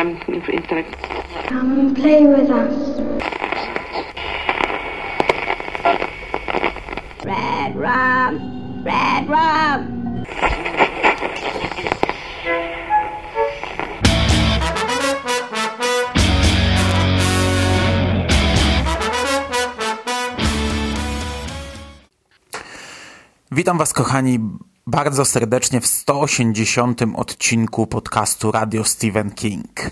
um, intellect. Come and play with us. Red rum, red rum. Witam Was, kochani, bardzo serdecznie w 180. odcinku podcastu Radio Stephen King.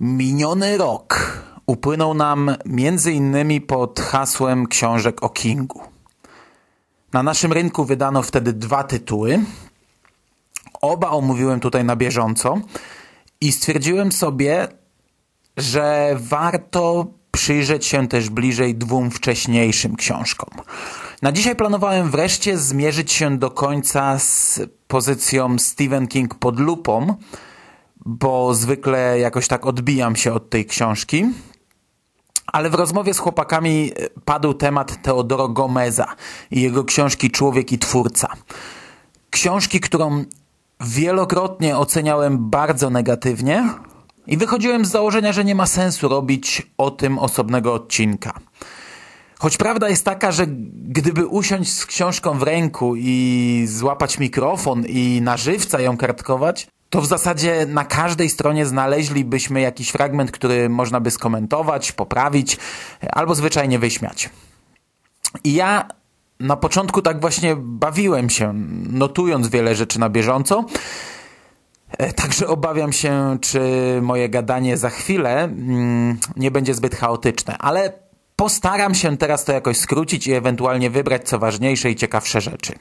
Miniony rok upłynął nam między innymi pod hasłem książek o Kingu. Na naszym rynku wydano wtedy dwa tytuły. Oba omówiłem tutaj na bieżąco i stwierdziłem sobie, że warto przyjrzeć się też bliżej dwóm wcześniejszym książkom. Na dzisiaj planowałem wreszcie zmierzyć się do końca z pozycją Stephen King pod lupą, bo zwykle jakoś tak odbijam się od tej książki. Ale w rozmowie z chłopakami padł temat Teodoro Gomeza i jego książki Człowiek i Twórca. Książki, którą wielokrotnie oceniałem bardzo negatywnie i wychodziłem z założenia, że nie ma sensu robić o tym osobnego odcinka. Choć prawda jest taka, że gdyby usiąść z książką w ręku i złapać mikrofon i na żywca ją kartkować, to w zasadzie na każdej stronie znaleźlibyśmy jakiś fragment, który można by skomentować, poprawić albo zwyczajnie wyśmiać. I ja na początku tak właśnie bawiłem się, notując wiele rzeczy na bieżąco. Także obawiam się, czy moje gadanie za chwilę mm, nie będzie zbyt chaotyczne, ale Postaram się teraz to jakoś skrócić i ewentualnie wybrać co ważniejsze i ciekawsze rzeczy.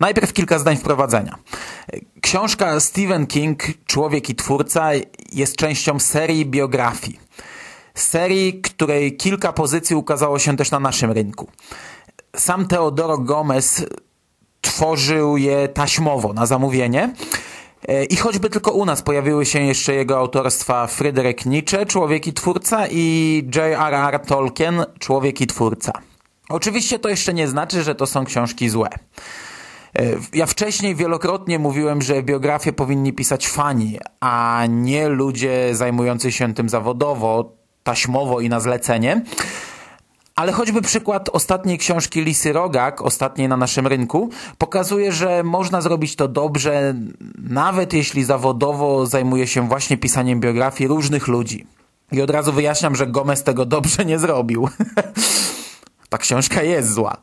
Najpierw kilka zdań wprowadzenia. Książka Stephen King, Człowiek i Twórca, jest częścią serii biografii. Serii, której kilka pozycji ukazało się też na naszym rynku. Sam Teodoro Gomez tworzył je taśmowo na zamówienie E, I choćby tylko u nas pojawiły się jeszcze jego autorstwa Fryderyk Nietzsche, Człowiek i Twórca i J.R.R. Tolkien, Człowiek i Twórca. Oczywiście to jeszcze nie znaczy, że to są książki złe. E, ja wcześniej wielokrotnie mówiłem, że biografię powinni pisać fani, a nie ludzie zajmujący się tym zawodowo, taśmowo i na zlecenie. Ale choćby przykład ostatniej książki Lisy Rogak, ostatniej na naszym rynku, pokazuje, że można zrobić to dobrze, nawet jeśli zawodowo zajmuje się właśnie pisaniem biografii różnych ludzi. I od razu wyjaśniam, że Gomez tego dobrze nie zrobił. Ta książka jest zła.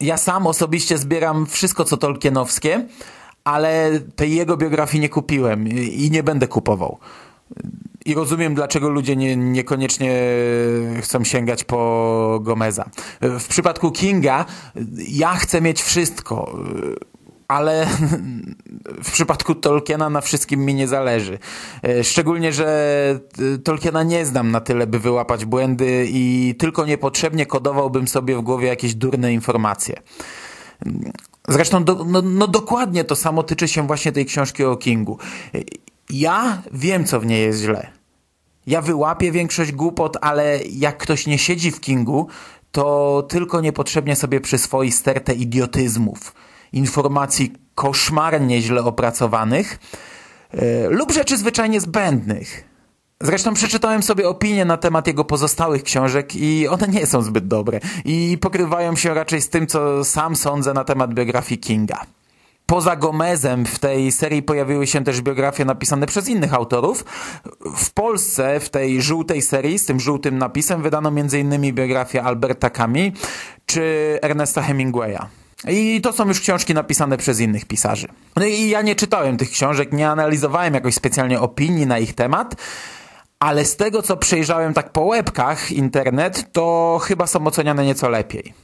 Ja sam osobiście zbieram wszystko, co tolkienowskie, ale tej jego biografii nie kupiłem i nie będę kupował. I rozumiem, dlaczego ludzie nie, niekoniecznie chcą sięgać po Gomeza. W przypadku Kinga ja chcę mieć wszystko, ale w przypadku Tolkiena na wszystkim mi nie zależy. Szczególnie, że Tolkiena nie znam na tyle, by wyłapać błędy i tylko niepotrzebnie kodowałbym sobie w głowie jakieś durne informacje. Zresztą do, no, no dokładnie to samo tyczy się właśnie tej książki o Kingu. Ja wiem, co w niej jest źle. Ja wyłapię większość głupot, ale jak ktoś nie siedzi w Kingu, to tylko niepotrzebnie sobie przyswoi stertę idiotyzmów, informacji koszmarnie źle opracowanych yy, lub rzeczy zwyczajnie zbędnych. Zresztą przeczytałem sobie opinie na temat jego pozostałych książek i one nie są zbyt dobre i pokrywają się raczej z tym, co sam sądzę na temat biografii Kinga. Poza Gomezem w tej serii pojawiły się też biografie napisane przez innych autorów. W Polsce w tej żółtej serii z tym żółtym napisem wydano m.in. biografię Alberta Camus czy Ernesta Hemingwaya. I to są już książki napisane przez innych pisarzy. No i ja nie czytałem tych książek, nie analizowałem jakoś specjalnie opinii na ich temat, ale z tego co przejrzałem tak po łebkach internet, to chyba są oceniane nieco lepiej.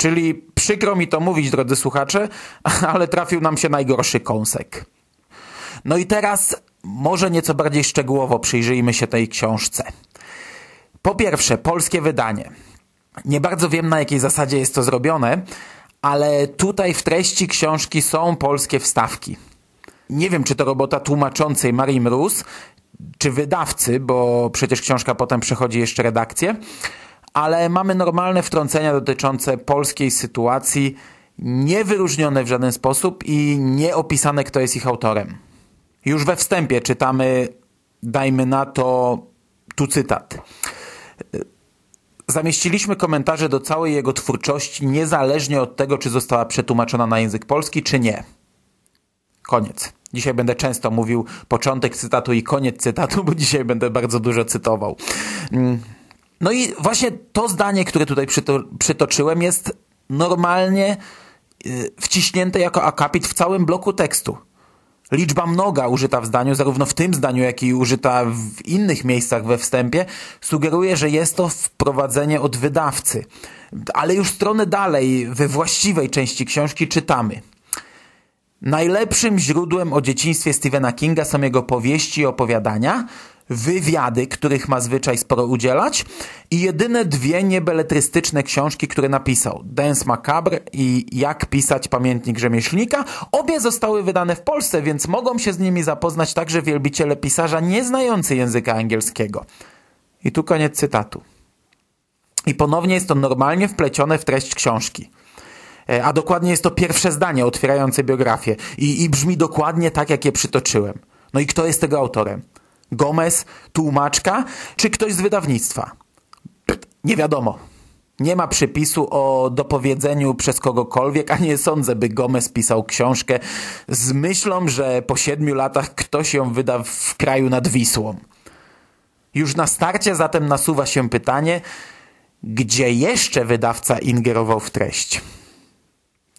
Czyli przykro mi to mówić, drodzy słuchacze, ale trafił nam się najgorszy kąsek. No i teraz może nieco bardziej szczegółowo przyjrzyjmy się tej książce. Po pierwsze, polskie wydanie. Nie bardzo wiem na jakiej zasadzie jest to zrobione, ale tutaj w treści książki są polskie wstawki. Nie wiem, czy to robota tłumaczącej Marii Mróz, czy wydawcy, bo przecież książka potem przechodzi jeszcze redakcję, ale mamy normalne wtrącenia dotyczące polskiej sytuacji, niewyróżnione w żaden sposób i nie opisane, kto jest ich autorem. Już we wstępie czytamy dajmy na to tu cytat. Zamieściliśmy komentarze do całej jego twórczości, niezależnie od tego, czy została przetłumaczona na język polski, czy nie. Koniec. Dzisiaj będę często mówił początek cytatu i koniec cytatu, bo dzisiaj będę bardzo dużo cytował. No i właśnie to zdanie, które tutaj przyto przytoczyłem, jest normalnie y, wciśnięte jako akapit w całym bloku tekstu. Liczba mnoga użyta w zdaniu, zarówno w tym zdaniu, jak i użyta w innych miejscach we wstępie, sugeruje, że jest to wprowadzenie od wydawcy. Ale już stronę dalej, we właściwej części książki czytamy. Najlepszym źródłem o dzieciństwie Stephena Kinga są jego powieści i opowiadania, wywiady, których ma zwyczaj sporo udzielać i jedyne dwie niebeletrystyczne książki, które napisał. Dance Macabre i Jak pisać pamiętnik rzemieślnika. Obie zostały wydane w Polsce, więc mogą się z nimi zapoznać także wielbiciele pisarza nieznający języka angielskiego. I tu koniec cytatu. I ponownie jest to normalnie wplecione w treść książki. E, a dokładnie jest to pierwsze zdanie otwierające biografię i, i brzmi dokładnie tak, jak je przytoczyłem. No i kto jest tego autorem? Gomez, tłumaczka, czy ktoś z wydawnictwa? Nie wiadomo. Nie ma przepisu o dopowiedzeniu przez kogokolwiek, a nie sądzę, by Gomez pisał książkę z myślą, że po siedmiu latach ktoś ją wyda w kraju nad Wisłą. Już na starcie zatem nasuwa się pytanie, gdzie jeszcze wydawca ingerował w treść?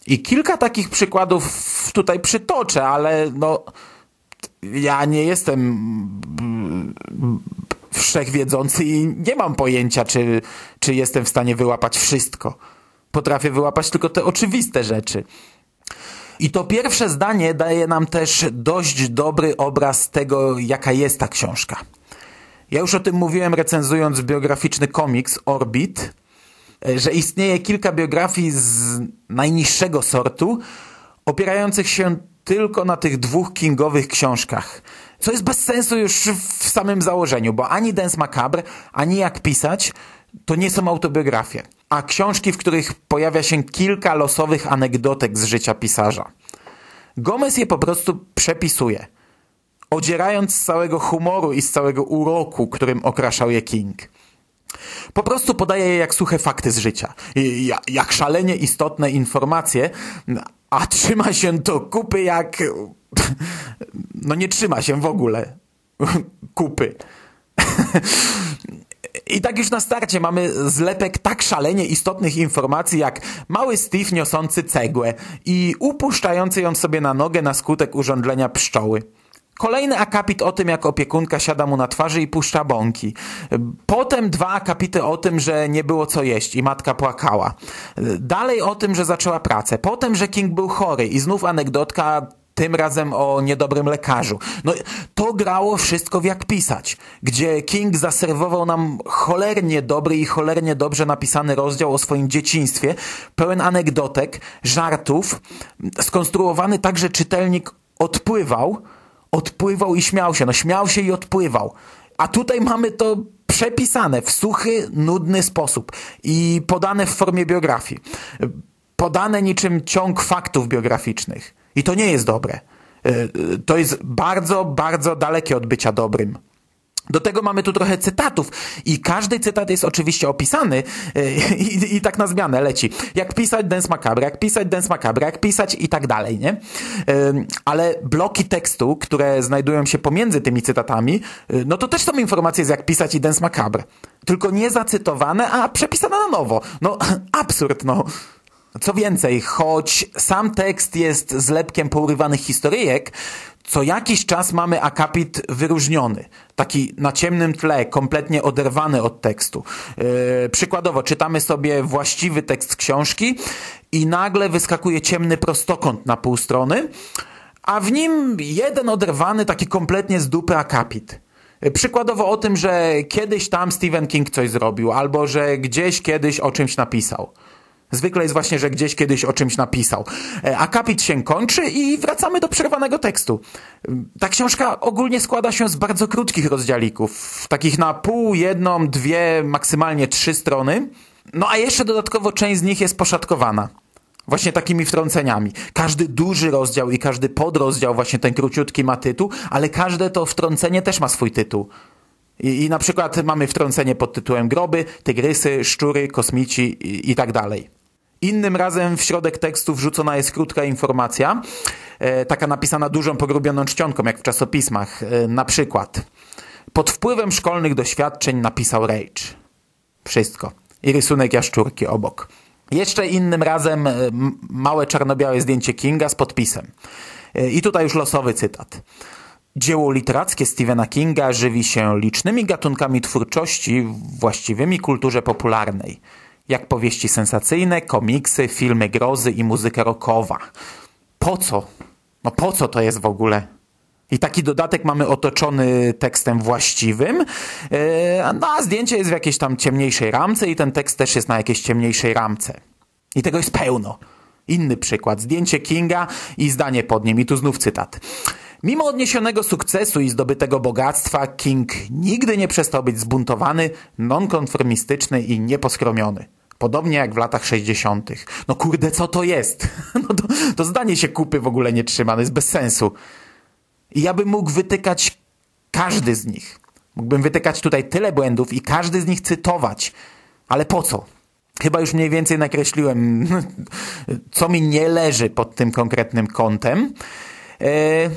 I kilka takich przykładów tutaj przytoczę, ale no ja nie jestem wszechwiedzący i nie mam pojęcia, czy, czy jestem w stanie wyłapać wszystko. Potrafię wyłapać tylko te oczywiste rzeczy. I to pierwsze zdanie daje nam też dość dobry obraz tego, jaka jest ta książka. Ja już o tym mówiłem recenzując biograficzny komiks Orbit, że istnieje kilka biografii z najniższego sortu, opierających się tylko na tych dwóch kingowych książkach. Co jest bez sensu już w samym założeniu, bo ani Dance Macabre, ani Jak pisać to nie są autobiografie, a książki, w których pojawia się kilka losowych anegdotek z życia pisarza. Gomez je po prostu przepisuje, odzierając z całego humoru i z całego uroku, którym okraszał je King. Po prostu podaje je jak suche fakty z życia, jak szalenie istotne informacje, a trzyma się to kupy jak... No nie trzyma się w ogóle. Kupy. I tak już na starcie mamy zlepek tak szalenie istotnych informacji jak mały Steve niosący cegłę i upuszczający ją sobie na nogę na skutek urządlenia pszczoły. Kolejny akapit o tym, jak opiekunka siada mu na twarzy i puszcza bąki. Potem dwa akapity o tym, że nie było co jeść i matka płakała. Dalej o tym, że zaczęła pracę. Potem, że King był chory i znów anegdotka tym razem o niedobrym lekarzu. No, to grało wszystko w jak pisać, gdzie King zaserwował nam cholernie dobry i cholernie dobrze napisany rozdział o swoim dzieciństwie, pełen anegdotek, żartów, skonstruowany tak, że czytelnik odpływał, odpływał i śmiał się. No śmiał się i odpływał. A tutaj mamy to przepisane w suchy, nudny sposób i podane w formie biografii. Podane niczym ciąg faktów biograficznych. I to nie jest dobre. E, to jest bardzo, bardzo dalekie od bycia dobrym. Do tego mamy tu trochę cytatów i każdy cytat jest oczywiście opisany e, i, i, tak na zmianę leci. Jak pisać Dance Macabre, jak pisać Dance Macabre, jak pisać i tak dalej, nie? Ale bloki tekstu, które znajdują się pomiędzy tymi cytatami, e, no to też są informacje z jak pisać i Dance Macabre. Tylko nie zacytowane, a przepisane na nowo. No, absurd, no. Co więcej, choć sam tekst jest zlepkiem pourywanych historyjek, co jakiś czas mamy akapit wyróżniony, taki na ciemnym tle, kompletnie oderwany od tekstu. Yy, przykładowo, czytamy sobie właściwy tekst książki i nagle wyskakuje ciemny prostokąt na pół strony, a w nim jeden oderwany, taki kompletnie z dupy akapit. Yy, przykładowo o tym, że kiedyś tam Stephen King coś zrobił, albo że gdzieś kiedyś o czymś napisał. Zwykle jest właśnie, że gdzieś kiedyś o czymś napisał. E, akapit się kończy i wracamy do przerwanego tekstu. Ta książka ogólnie składa się z bardzo krótkich rozdziałików. Takich na pół, jedną, dwie, maksymalnie trzy strony. No a jeszcze dodatkowo część z nich jest poszatkowana. Właśnie takimi wtrąceniami. Każdy duży rozdział i każdy podrozdział, właśnie ten króciutki ma tytuł, ale każde to wtrącenie też ma swój tytuł. I, i na przykład mamy wtrącenie pod tytułem groby, tygrysy, szczury, kosmici i, i tak dalej. Innym razem w środek tekstu wrzucona jest krótka informacja, e, taka napisana dużą pogrubioną czcionką, jak w czasopismach. E, na przykład pod wpływem szkolnych doświadczeń napisał Rage. Wszystko. I rysunek jaszczurki obok. Jeszcze innym razem e, małe czarno-białe zdjęcie Kinga z podpisem. I tutaj już losowy cytat. Dzieło literackie Stephena Kinga żywi się licznymi gatunkami twórczości właściwymi kulturze popularnej, jak powieści sensacyjne, komiksy, filmy grozy i muzyka rockowa. Po co? No po co to jest w ogóle? I taki dodatek mamy otoczony tekstem właściwym, e, no a zdjęcie jest w jakiejś tam ciemniejszej ramce i ten tekst też jest na jakiejś ciemniejszej ramce. I tego jest pełno. Inny przykład. Zdjęcie Kinga i zdanie pod nim. I tu znów cytat. Mimo odniesionego sukcesu i zdobytego bogactwa, King nigdy nie przestał być zbuntowany, nonkonformistyczny i nieposkromiony. Podobnie jak w latach 60. No kurde, co to jest? No to, to zdanie się kupy w ogóle nie trzyma, no jest bez sensu. I ja bym mógł wytykać każdy z nich. Mógłbym wytykać tutaj tyle błędów i każdy z nich cytować. Ale po co? Chyba już mniej więcej nakreśliłem, co mi nie leży pod tym konkretnym kątem. E,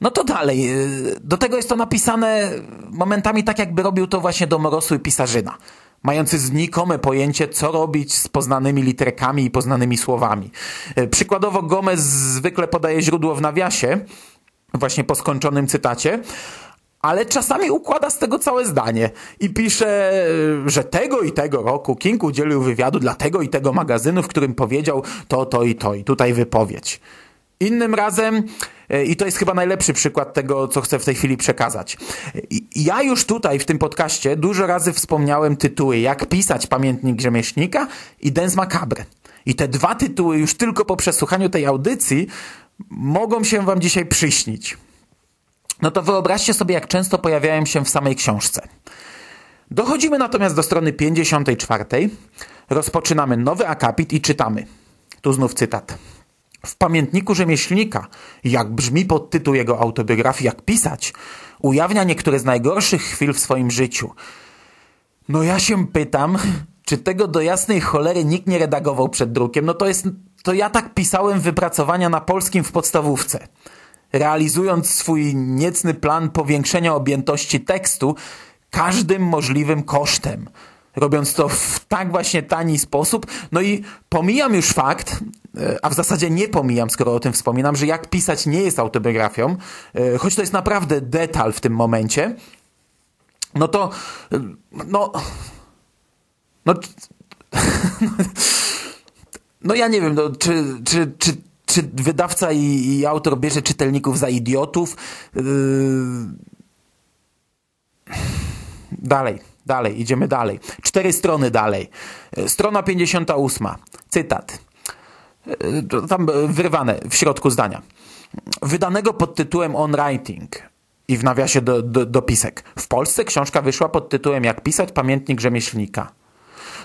no to dalej. E, do tego jest to napisane momentami tak, jakby robił to właśnie domorosły pisarzyna mający znikome pojęcie, co robić z poznanymi literkami i poznanymi słowami. E, przykładowo Gomez zwykle podaje źródło w nawiasie, właśnie po skończonym cytacie, ale czasami układa z tego całe zdanie i pisze, że tego i tego roku King udzielił wywiadu dla tego i tego magazynu, w którym powiedział to, to i to i tutaj wypowiedź. Innym razem, e, i to jest chyba najlepszy przykład tego, co chcę w tej chwili przekazać. Ja już tutaj w tym podcaście dużo razy wspomniałem tytuły Jak pisać pamiętnik rzemieślnika i Dens Macabre. I te dwa tytuły już tylko po przesłuchaniu tej audycji mogą się wam dzisiaj przyśnić. No to wyobraźcie sobie, jak często pojawiają się w samej książce. Dochodzimy natomiast do strony 54. Rozpoczynamy nowy akapit i czytamy. Tu znów cytat. W pamiętniku rzemieślnika, jak brzmi podtytuł jego autobiografii, jak pisać, ujawnia niektóre z najgorszych chwil w swoim życiu. No ja się pytam, czy tego do jasnej cholery nikt nie redagował przed drukiem? No to jest, to ja tak pisałem wypracowania na polskim w podstawówce. Realizując swój niecny plan powiększenia objętości tekstu każdym możliwym kosztem. Robiąc to w tak właśnie tani sposób. No i pomijam już fakt, a w zasadzie nie pomijam, skoro o tym wspominam, że jak pisać nie jest autobiografią, e, choć to jest naprawdę detal w tym momencie, no to, e, no, no, no ja nie wiem, no, czy, czy, czy, czy wydawca i, i autor bierze czytelników za idiotów? Dalej, dalej, idziemy dalej. Cztery strony dalej. Strona 58. Cytat. Yy, tam wyrwane w środku zdania. Wydanego pod tytułem On Writing i w nawiasie do, do, dopisek. W Polsce książka wyszła pod tytułem Jak pisać pamiętnik rzemieślnika.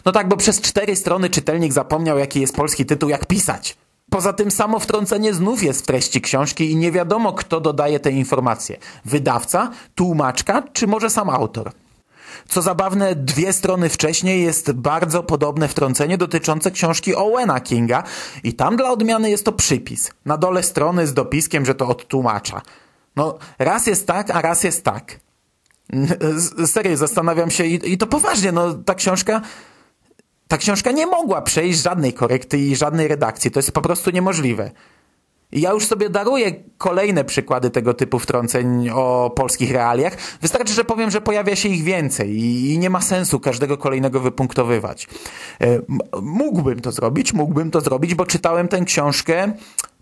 No tak, bo przez cztery strony czytelnik zapomniał, jaki jest polski tytuł, jak pisać. Poza tym samo wtrącenie znów jest w treści książki i nie wiadomo, kto dodaje te informacje. Wydawca, tłumaczka, czy może sam autor. Co zabawne, dwie strony wcześniej jest bardzo podobne wtrącenie dotyczące książki Owena Kinga i tam dla odmiany jest to przypis. Na dole strony z dopiskiem, że to od tłumacza. No, raz jest tak, a raz jest tak. Serio, zastanawiam się i, i to poważnie, no ta książka ta książka nie mogła przejść żadnej korekty i żadnej redakcji. To jest po prostu niemożliwe. Ja już sobie daruję kolejne przykłady tego typu wtrąceń o polskich realiach. Wystarczy, że powiem, że pojawia się ich więcej i nie ma sensu każdego kolejnego wypunktowywać. E, mógłbym to zrobić, mógłbym to zrobić, bo czytałem tę książkę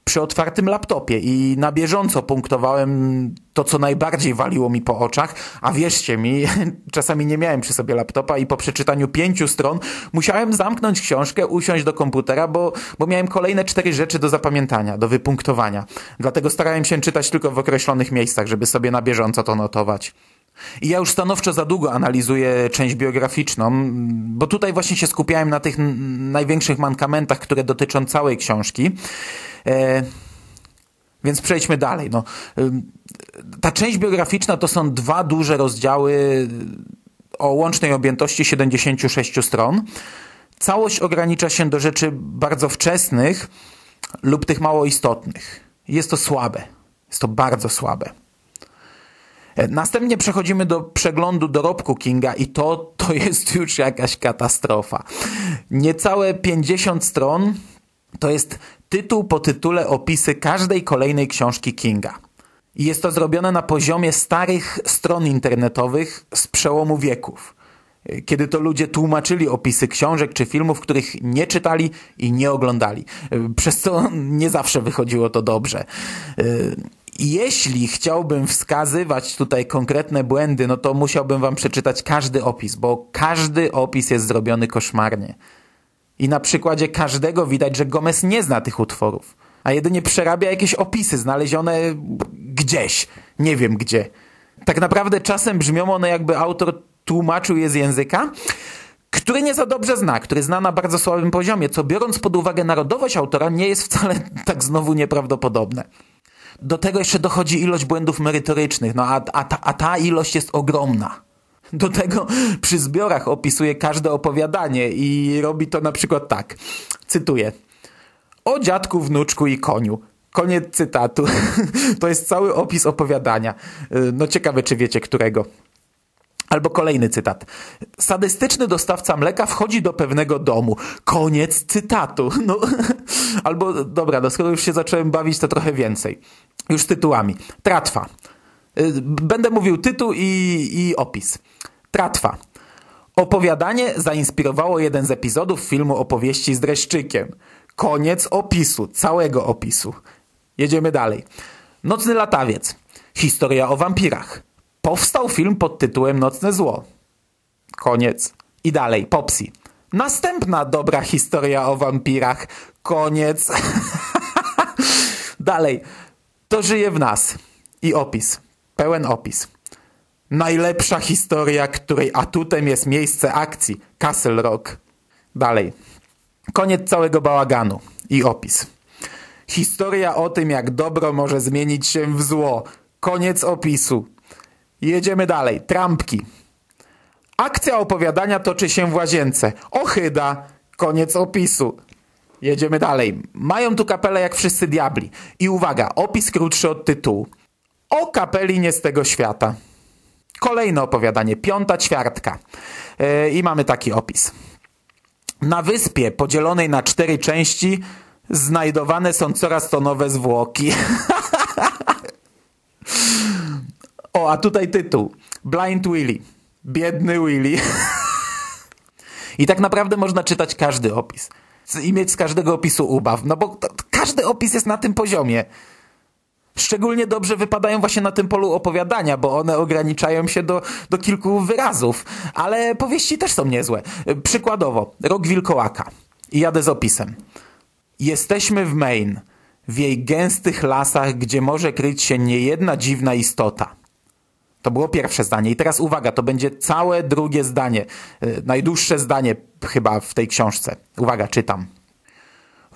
przy otwartym laptopie i na bieżąco punktowałem to, co najbardziej waliło mi po oczach, a wierzcie mi, czasami nie miałem przy sobie laptopa i po przeczytaniu pięciu stron musiałem zamknąć książkę, usiąść do komputera, bo, bo miałem kolejne cztery rzeczy do zapamiętania, do wypunktowania. Dlatego starałem się czytać tylko w określonych miejscach, żeby sobie na bieżąco to notować. I ja już stanowczo za długo analizuję część biograficzną, bo tutaj właśnie się skupiałem na tych największych mankamentach, które dotyczą całej książki. E, więc przejdźmy dalej. No, ta część biograficzna to są dwa duże rozdziały o łącznej objętości 76 stron. Całość ogranicza się do rzeczy bardzo wczesnych lub tych mało istotnych. Jest to słabe. Jest to bardzo słabe. E, następnie przechodzimy do przeglądu dorobku Kinga i to, to jest już jakaś katastrofa. Niecałe 50 stron to jest tytuł po tytule opisy każdej kolejnej książki Kinga. Jest to zrobione na poziomie starych stron internetowych z przełomu wieków. Kiedy to ludzie tłumaczyli opisy książek czy filmów, których nie czytali i nie oglądali. Przez co nie zawsze wychodziło to dobrze. Jeśli chciałbym wskazywać tutaj konkretne błędy, no to musiałbym wam przeczytać każdy opis, bo każdy opis jest zrobiony koszmarnie. I na przykładzie każdego widać, że Gomez nie zna tych utworów, a jedynie przerabia jakieś opisy znalezione gdzieś, nie wiem gdzie. Tak naprawdę czasem brzmią one jakby autor tłumaczył je z języka, który nie za dobrze zna, który zna na bardzo słabym poziomie, co biorąc pod uwagę narodowość autora nie jest wcale tak znowu nieprawdopodobne do tego jeszcze dochodzi ilość błędów merytorycznych, no a, a, ta, a ta ilość jest ogromna. Do tego przy zbiorach opisuje każde opowiadanie i robi to na przykład tak. Cytuję. O dziadku, wnuczku i koniu. Koniec cytatu. To jest cały opis opowiadania. No ciekawe, czy wiecie którego. Albo kolejny cytat. Sadystyczny dostawca mleka wchodzi do pewnego domu. Koniec cytatu. No, albo, dobra, no skoro już się zacząłem bawić, to trochę więcej. Już tytułami. Tratwa. Y, będę mówił tytuł i, i opis. Tratwa. Opowiadanie zainspirowało jeden z epizodów filmu opowieści z dreszczykiem. Koniec opisu, całego opisu. Jedziemy dalej. Nocny latawiec. Historia o wampirach. Powstał film pod tytułem Nocne Zło. Koniec. I dalej, Popsi. Następna dobra historia o wampirach. Koniec. dalej. To żyje w nas. I opis. Pełen opis. Najlepsza historia, której atutem jest miejsce akcji. Castle Rock. Dalej. Koniec całego bałaganu. I opis. Historia o tym, jak dobro może zmienić się w zło. Koniec opisu. Jedziemy dalej. Trampki. Akcja opowiadania toczy się w łazience. Ochyda. Koniec opisu. Jedziemy dalej. Mają tu kapelę jak wszyscy diabli. I uwaga, opis krótszy od tytułu. O kapeli nie z tego świata. Kolejne opowiadanie, piąta ćwiartka. Yy, I mamy taki opis. Na wyspie podzielonej na cztery części znajdowane są coraz to nowe zwłoki. O, a tutaj tytuł. Blind Willy. Biedny Willy. I tak naprawdę można czytać każdy opis. I mieć z każdego opisu ubaw. No bo to, każdy opis jest na tym poziomie. Szczególnie dobrze wypadają właśnie na tym polu opowiadania, bo one ograniczają się do, do kilku wyrazów. Ale powieści też są niezłe. Przykładowo, Rok Wilkołaka. I jadę z opisem. Jesteśmy w Maine, w jej gęstych lasach, gdzie może kryć się niejedna dziwna istota. To było pierwsze zdanie. I teraz uwaga, to będzie całe drugie zdanie. E, najdłuższe zdanie chyba w tej książce. Uwaga, czytam.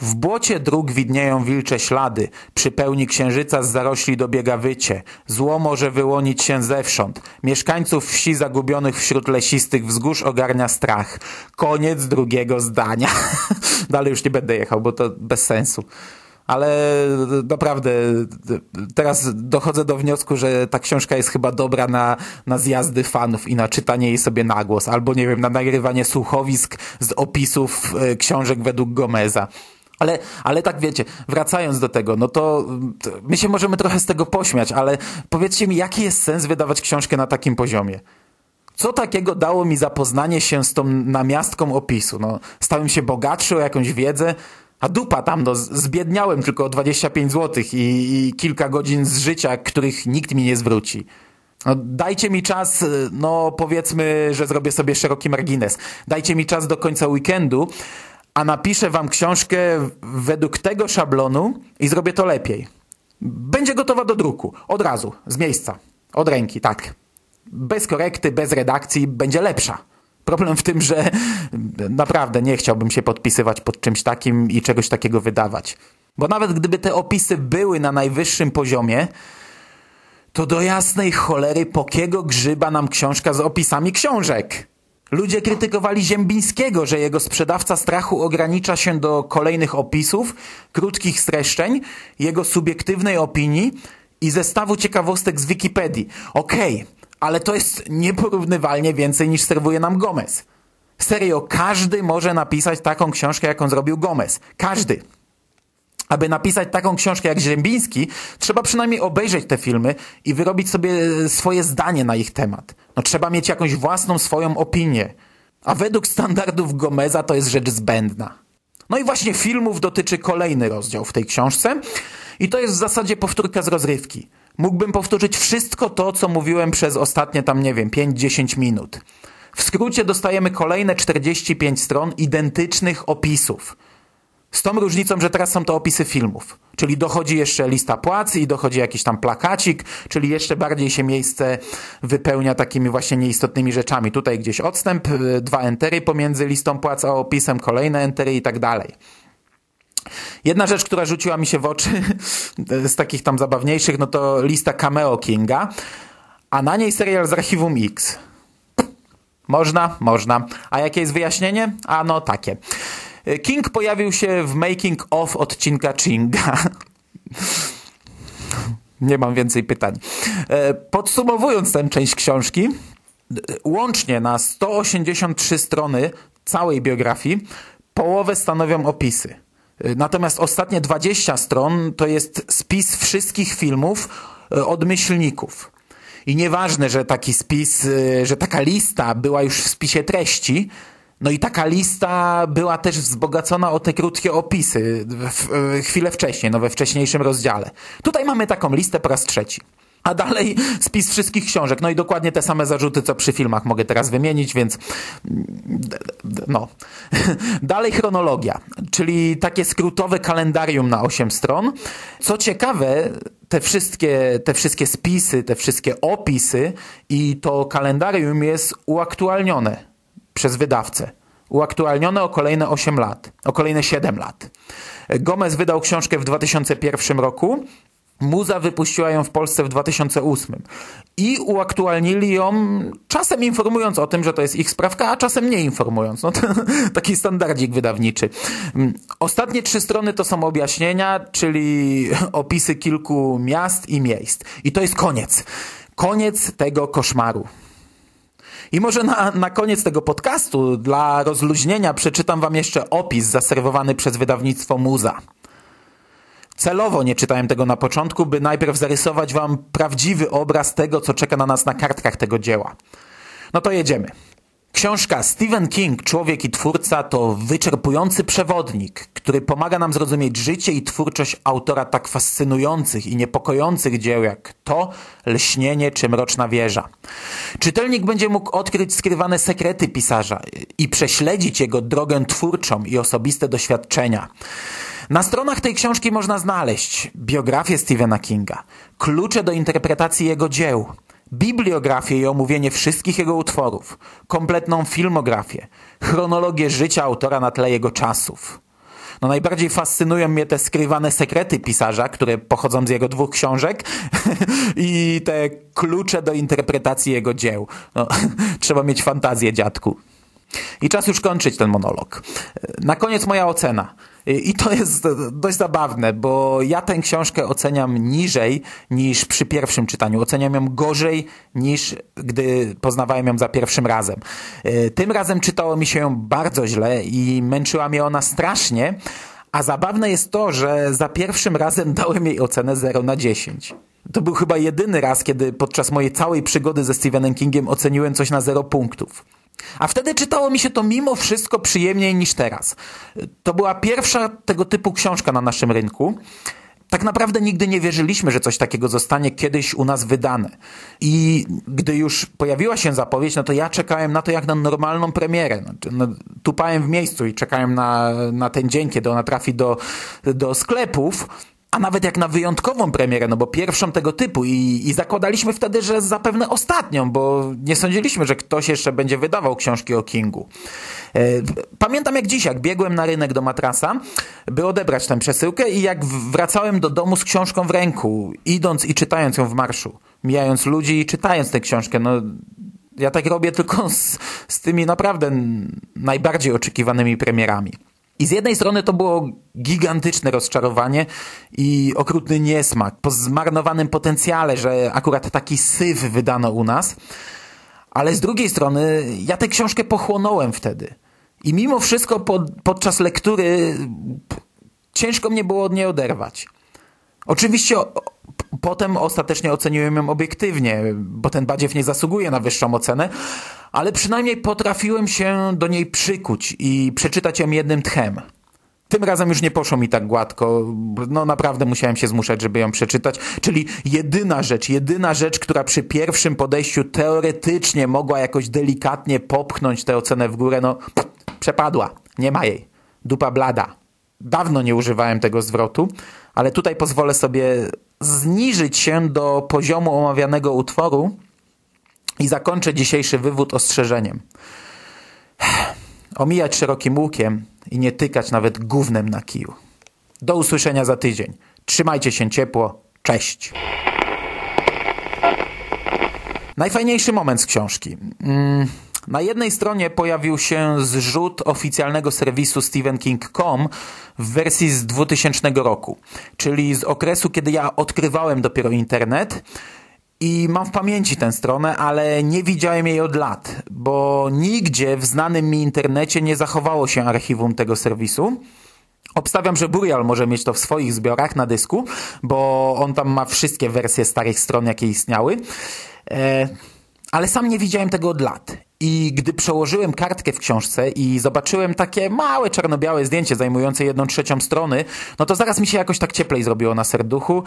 W błocie dróg widnieją wilcze ślady, przy pełni księżyca z zarośli dobiega wycie. Zło może wyłonić się zewsząd. Mieszkańców wsi zagubionych wśród lesistych wzgórz ogarnia strach. Koniec drugiego zdania. Dalej już nie będę jechał, bo to bez sensu ale naprawdę teraz dochodzę do wniosku, że ta książka jest chyba dobra na, na zjazdy fanów i na czytanie jej sobie na głos, albo nie wiem, na nagrywanie słuchowisk z opisów e, książek według Gomeza. Ale, ale tak wiecie, wracając do tego, no to, to my się możemy trochę z tego pośmiać, ale powiedzcie mi, jaki jest sens wydawać książkę na takim poziomie? Co takiego dało mi zapoznanie się z tą namiastką opisu? No, stałem się bogatszy o jakąś wiedzę, a dupa tam, no, zbiedniałem tylko o 25 zł i, i kilka godzin z życia, których nikt mi nie zwróci. No, dajcie mi czas, no powiedzmy, że zrobię sobie szeroki margines. Dajcie mi czas do końca weekendu, a napiszę wam książkę według tego szablonu i zrobię to lepiej. Będzie gotowa do druku. Od razu, z miejsca, od ręki, tak. Bez korekty, bez redakcji będzie lepsza. Problem w tym, że naprawdę nie chciałbym się podpisywać pod czymś takim i czegoś takiego wydawać. Bo nawet gdyby te opisy były na najwyższym poziomie, to do jasnej cholery pokiego grzyba nam książka z opisami książek. Ludzie krytykowali Ziembińskiego, że jego sprzedawca strachu ogranicza się do kolejnych opisów, krótkich streszczeń, jego subiektywnej opinii i zestawu ciekawostek z Wikipedii. Okej, okay, ale to jest nieporównywalnie więcej niż serwuje nam Gomez. Serio, każdy może napisać taką książkę, jaką zrobił Gomez. Każdy. Aby napisać taką książkę jak Ziembiński, trzeba przynajmniej obejrzeć te filmy i wyrobić sobie swoje zdanie na ich temat. No trzeba mieć jakąś własną swoją opinię. A według standardów Gomeza to jest rzecz zbędna. No i właśnie filmów dotyczy kolejny rozdział w tej książce i to jest w zasadzie powtórka z rozrywki. Mógłbym powtórzyć wszystko to, co mówiłem przez ostatnie tam, nie wiem, 5-10 minut. W skrócie dostajemy kolejne 45 stron identycznych opisów. Z tą różnicą, że teraz są to opisy filmów. Czyli dochodzi jeszcze lista płac i dochodzi jakiś tam plakacik, czyli jeszcze bardziej się miejsce wypełnia takimi właśnie nieistotnymi rzeczami. Tutaj gdzieś odstęp, y, dwa entery pomiędzy listą płac a opisem, kolejne entery i tak dalej. Jedna rzecz, która rzuciła mi się w oczy z takich tam zabawniejszych, no to lista Cameo Kinga, a na niej serial z Archiwum X. Można, można. A jakie jest wyjaśnienie? A no takie. King pojawił się w making of odcinka Chinga. Nie mam więcej pytań. E, podsumowując tę część książki, łącznie na 183 strony całej biografii, połowę stanowią opisy. E, natomiast ostatnie 20 stron to jest spis wszystkich filmów e, od myślników. I nieważne, że taki spis, że taka lista była już w spisie treści, no i taka lista była też wzbogacona o te krótkie opisy w, w, chwilę wcześniej, no we wcześniejszym rozdziale. Tutaj mamy taką listę po raz trzeci. A dalej spis wszystkich książek. No i dokładnie te same zarzuty, co przy filmach mogę teraz wymienić, więc no. Dalej chronologia, czyli takie skrótowe kalendarium na 8 stron. Co ciekawe, te wszystkie, te wszystkie spisy, te wszystkie opisy i to kalendarium jest uaktualnione przez wydawcę. Uaktualnione o kolejne 8 lat, o kolejne 7 lat. Gomez wydał książkę w 2001 roku, Muza wypuściła ją w Polsce w 2008 i uaktualnili ją czasem informując o tym, że to jest ich sprawka, a czasem nie informując. No to, taki standardzik wydawniczy. Ostatnie trzy strony to są objaśnienia, czyli opisy kilku miast i miejsc. I to jest koniec. Koniec tego koszmaru. I może na, na koniec tego podcastu, dla rozluźnienia, przeczytam wam jeszcze opis zaserwowany przez wydawnictwo Muza. Celowo nie czytałem tego na początku, by najpierw zarysować wam prawdziwy obraz tego, co czeka na nas na kartkach tego dzieła. No to jedziemy. Książka Stephen King, Człowiek i Twórca to wyczerpujący przewodnik, który pomaga nam zrozumieć życie i twórczość autora tak fascynujących i niepokojących dzieł jak To, Lśnienie czy Mroczna Wieża. Czytelnik będzie mógł odkryć skrywane sekrety pisarza i prześledzić jego drogę twórczą i osobiste doświadczenia. Na stronach tej książki można znaleźć biografię Stephena Kinga, klucze do interpretacji jego dzieł, bibliografię i omówienie wszystkich jego utworów, kompletną filmografię, chronologię życia autora na tle jego czasów. No najbardziej fascynują mnie te skrywane sekrety pisarza, które pochodzą z jego dwóch książek i te klucze do interpretacji jego dzieł. No, trzeba mieć fantazję, dziadku. I czas już kończyć ten monolog. Na koniec moja ocena. I to jest dość zabawne, bo ja tę książkę oceniam niżej niż przy pierwszym czytaniu. Oceniam ją gorzej niż gdy poznawałem ją za pierwszym razem. Tym razem czytało mi się ją bardzo źle i męczyła mnie ona strasznie, a zabawne jest to, że za pierwszym razem dałem jej ocenę 0 na 10. To był chyba jedyny raz, kiedy podczas mojej całej przygody ze Stephenem Kingiem oceniłem coś na 0 punktów. A wtedy czytało mi się to mimo wszystko przyjemniej niż teraz. To była pierwsza tego typu książka na naszym rynku. Tak naprawdę nigdy nie wierzyliśmy, że coś takiego zostanie kiedyś u nas wydane. I gdy już pojawiła się zapowiedź, no to ja czekałem na to jak na normalną premierę. No, no, tupałem w miejscu i czekałem na, na ten dzień, kiedy ona trafi do, do sklepów. A nawet jak na wyjątkową premierę, no bo pierwszą tego typu i, i zakładaliśmy wtedy, że zapewne ostatnią, bo nie sądziliśmy, że ktoś jeszcze będzie wydawał książki o Kingu. E, pamiętam jak dziś, jak biegłem na rynek do matrasa, by odebrać tę przesyłkę i jak wracałem do domu z książką w ręku, idąc i czytając ją w marszu, mijając ludzi i czytając tę książkę, no ja tak robię tylko z, z tymi naprawdę najbardziej oczekiwanymi premierami. I z jednej strony to było gigantyczne rozczarowanie i okrutny niesmak po zmarnowanym potencjale, że akurat taki syf wydano u nas. Ale z drugiej strony ja tę książkę pochłonąłem wtedy. I mimo wszystko pod, podczas lektury ciężko mnie było od niej oderwać. Oczywiście potem ostatecznie oceniłem ją obiektywnie, bo ten badziew nie zasługuje na wyższą ocenę, ale przynajmniej potrafiłem się do niej przykuć i przeczytać ją jednym tchem. Tym razem już nie poszło mi tak gładko. No naprawdę musiałem się zmuszać, żeby ją przeczytać. Czyli jedyna rzecz, jedyna rzecz, która przy pierwszym podejściu teoretycznie mogła jakoś delikatnie popchnąć tę ocenę w górę, no przepadła. Nie ma jej. Dupa blada. Dawno nie używałem tego zwrotu, ale tutaj pozwolę sobie zniżyć się do poziomu omawianego utworu i zakończę dzisiejszy wywód ostrzeżeniem. Omijać szerokim łukiem i nie tykać nawet gównem na kiju. Do usłyszenia za tydzień. Trzymajcie się ciepło. Cześć. Najfajniejszy moment z książki. Mm, na jednej stronie pojawił się zrzut oficjalnego serwisu StephenKing.com w wersji z 2000 roku, czyli z okresu, kiedy ja odkrywałem dopiero internet i mam w pamięci tę stronę, ale nie widziałem jej od lat, bo nigdzie w znanym mi internecie nie zachowało się archiwum tego serwisu. Obstawiam, że Burial może mieć to w swoich zbiorach na dysku, bo on tam ma wszystkie wersje starych stron, jakie istniały. E, ale sam nie widziałem tego od lat. I gdy przełożyłem kartkę w książce i zobaczyłem takie małe czarno-białe zdjęcie zajmujące jedną trzecią strony, no to zaraz mi się jakoś tak cieplej zrobiło na serduchu.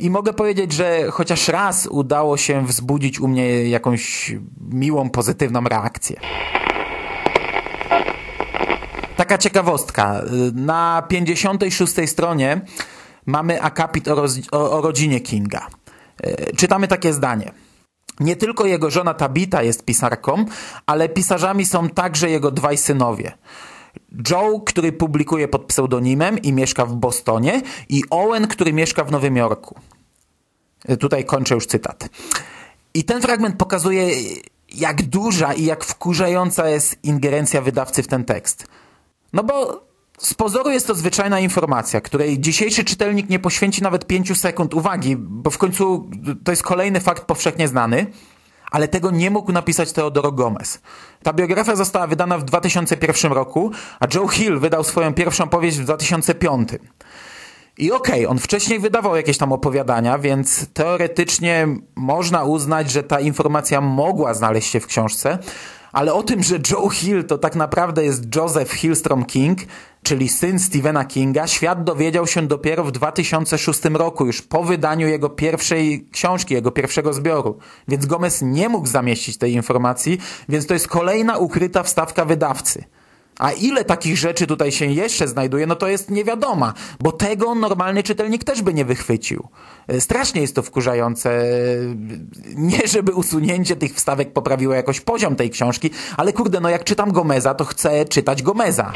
I mogę powiedzieć, że chociaż raz udało się wzbudzić u mnie jakąś miłą, pozytywną reakcję. Taka ciekawostka. Na 56 stronie mamy akapit o, o, rodzinie Kinga. E, czytamy takie zdanie. Nie tylko jego żona Tabita jest pisarką, ale pisarzami są także jego dwaj synowie. Joe, który publikuje pod pseudonimem i mieszka w Bostonie i Owen, który mieszka w Nowym Jorku. Tutaj kończę już cytat. I ten fragment pokazuje, jak duża i jak wkurzająca jest ingerencja wydawcy w ten tekst. No bo z pozoru jest to zwyczajna informacja, której dzisiejszy czytelnik nie poświęci nawet pięciu sekund uwagi, bo w końcu to jest kolejny fakt powszechnie znany, ale tego nie mógł napisać Teodoro Gomez. Ta biografia została wydana w 2001 roku, a Joe Hill wydał swoją pierwszą powieść w 2005. I okej, okay, on wcześniej wydawał jakieś tam opowiadania, więc teoretycznie można uznać, że ta informacja mogła znaleźć się w książce, ale o tym, że Joe Hill to tak naprawdę jest Joseph Hillstrom King, czyli syn Stephena Kinga, świat dowiedział się dopiero w 2006 roku, już po wydaniu jego pierwszej książki, jego pierwszego zbioru. Więc Gomez nie mógł zamieścić tej informacji, więc to jest kolejna ukryta wstawka wydawcy. A ile takich rzeczy tutaj się jeszcze znajduje, no to jest niewiadoma, bo tego normalny czytelnik też by nie wychwycił. E, strasznie jest to wkurzające. Nie, żeby usunięcie tych wstawek poprawiło jakoś poziom tej książki, ale kurde, no jak czytam Gomeza, to chcę czytać Gomeza.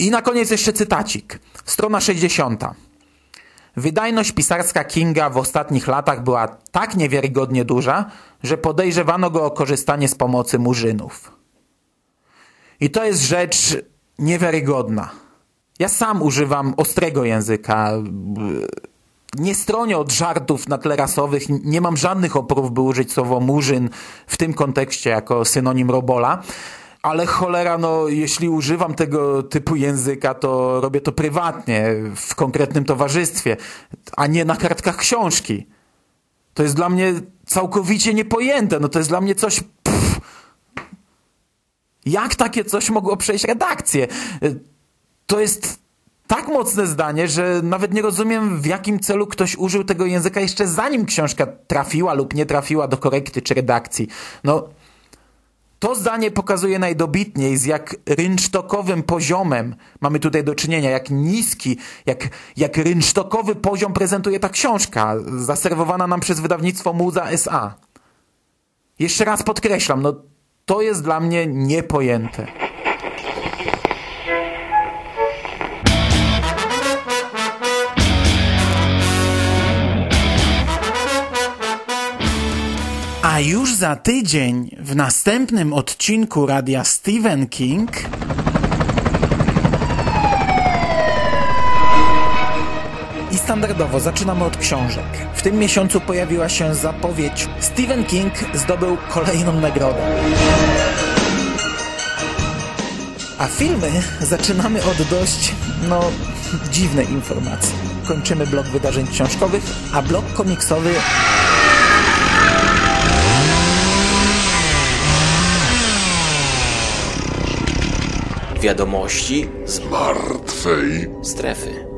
I na koniec jeszcze cytacik. Strona 60. Wydajność pisarska Kinga w ostatnich latach była tak niewiarygodnie duża, że podejrzewano go o korzystanie z pomocy murzynów. I to jest rzecz niewiarygodna. Ja sam używam ostrego języka. Nie stronię od żartów na tle rasowych. Nie mam żadnych oporów, by użyć słowo murzyn w tym kontekście jako synonim robola ale cholera, no jeśli używam tego typu języka, to robię to prywatnie, w konkretnym towarzystwie, a nie na kartkach książki. To jest dla mnie całkowicie niepojęte, no to jest dla mnie coś... Pff. Jak takie coś mogło przejść redakcję? To jest tak mocne zdanie, że nawet nie rozumiem w jakim celu ktoś użył tego języka jeszcze zanim książka trafiła lub nie trafiła do korekty czy redakcji. No To zdanie pokazuje najdobitniej, z jak rynsztokowym poziomem mamy tutaj do czynienia, jak niski, jak, jak rynsztokowy poziom prezentuje ta książka, zaserwowana nam przez wydawnictwo Muza S.A. Jeszcze raz podkreślam, no to jest dla mnie niepojęte. A już za tydzień w następnym odcinku radia Stephen King I standardowo zaczynamy od książek. W tym miesiącu pojawiła się zapowiedź Stephen King zdobył kolejną nagrodę. A filmy zaczynamy od dość, no, dziwnej informacji. Kończymy blok wydarzeń książkowych, a blok komiksowy Wiadomości z martwej strefy.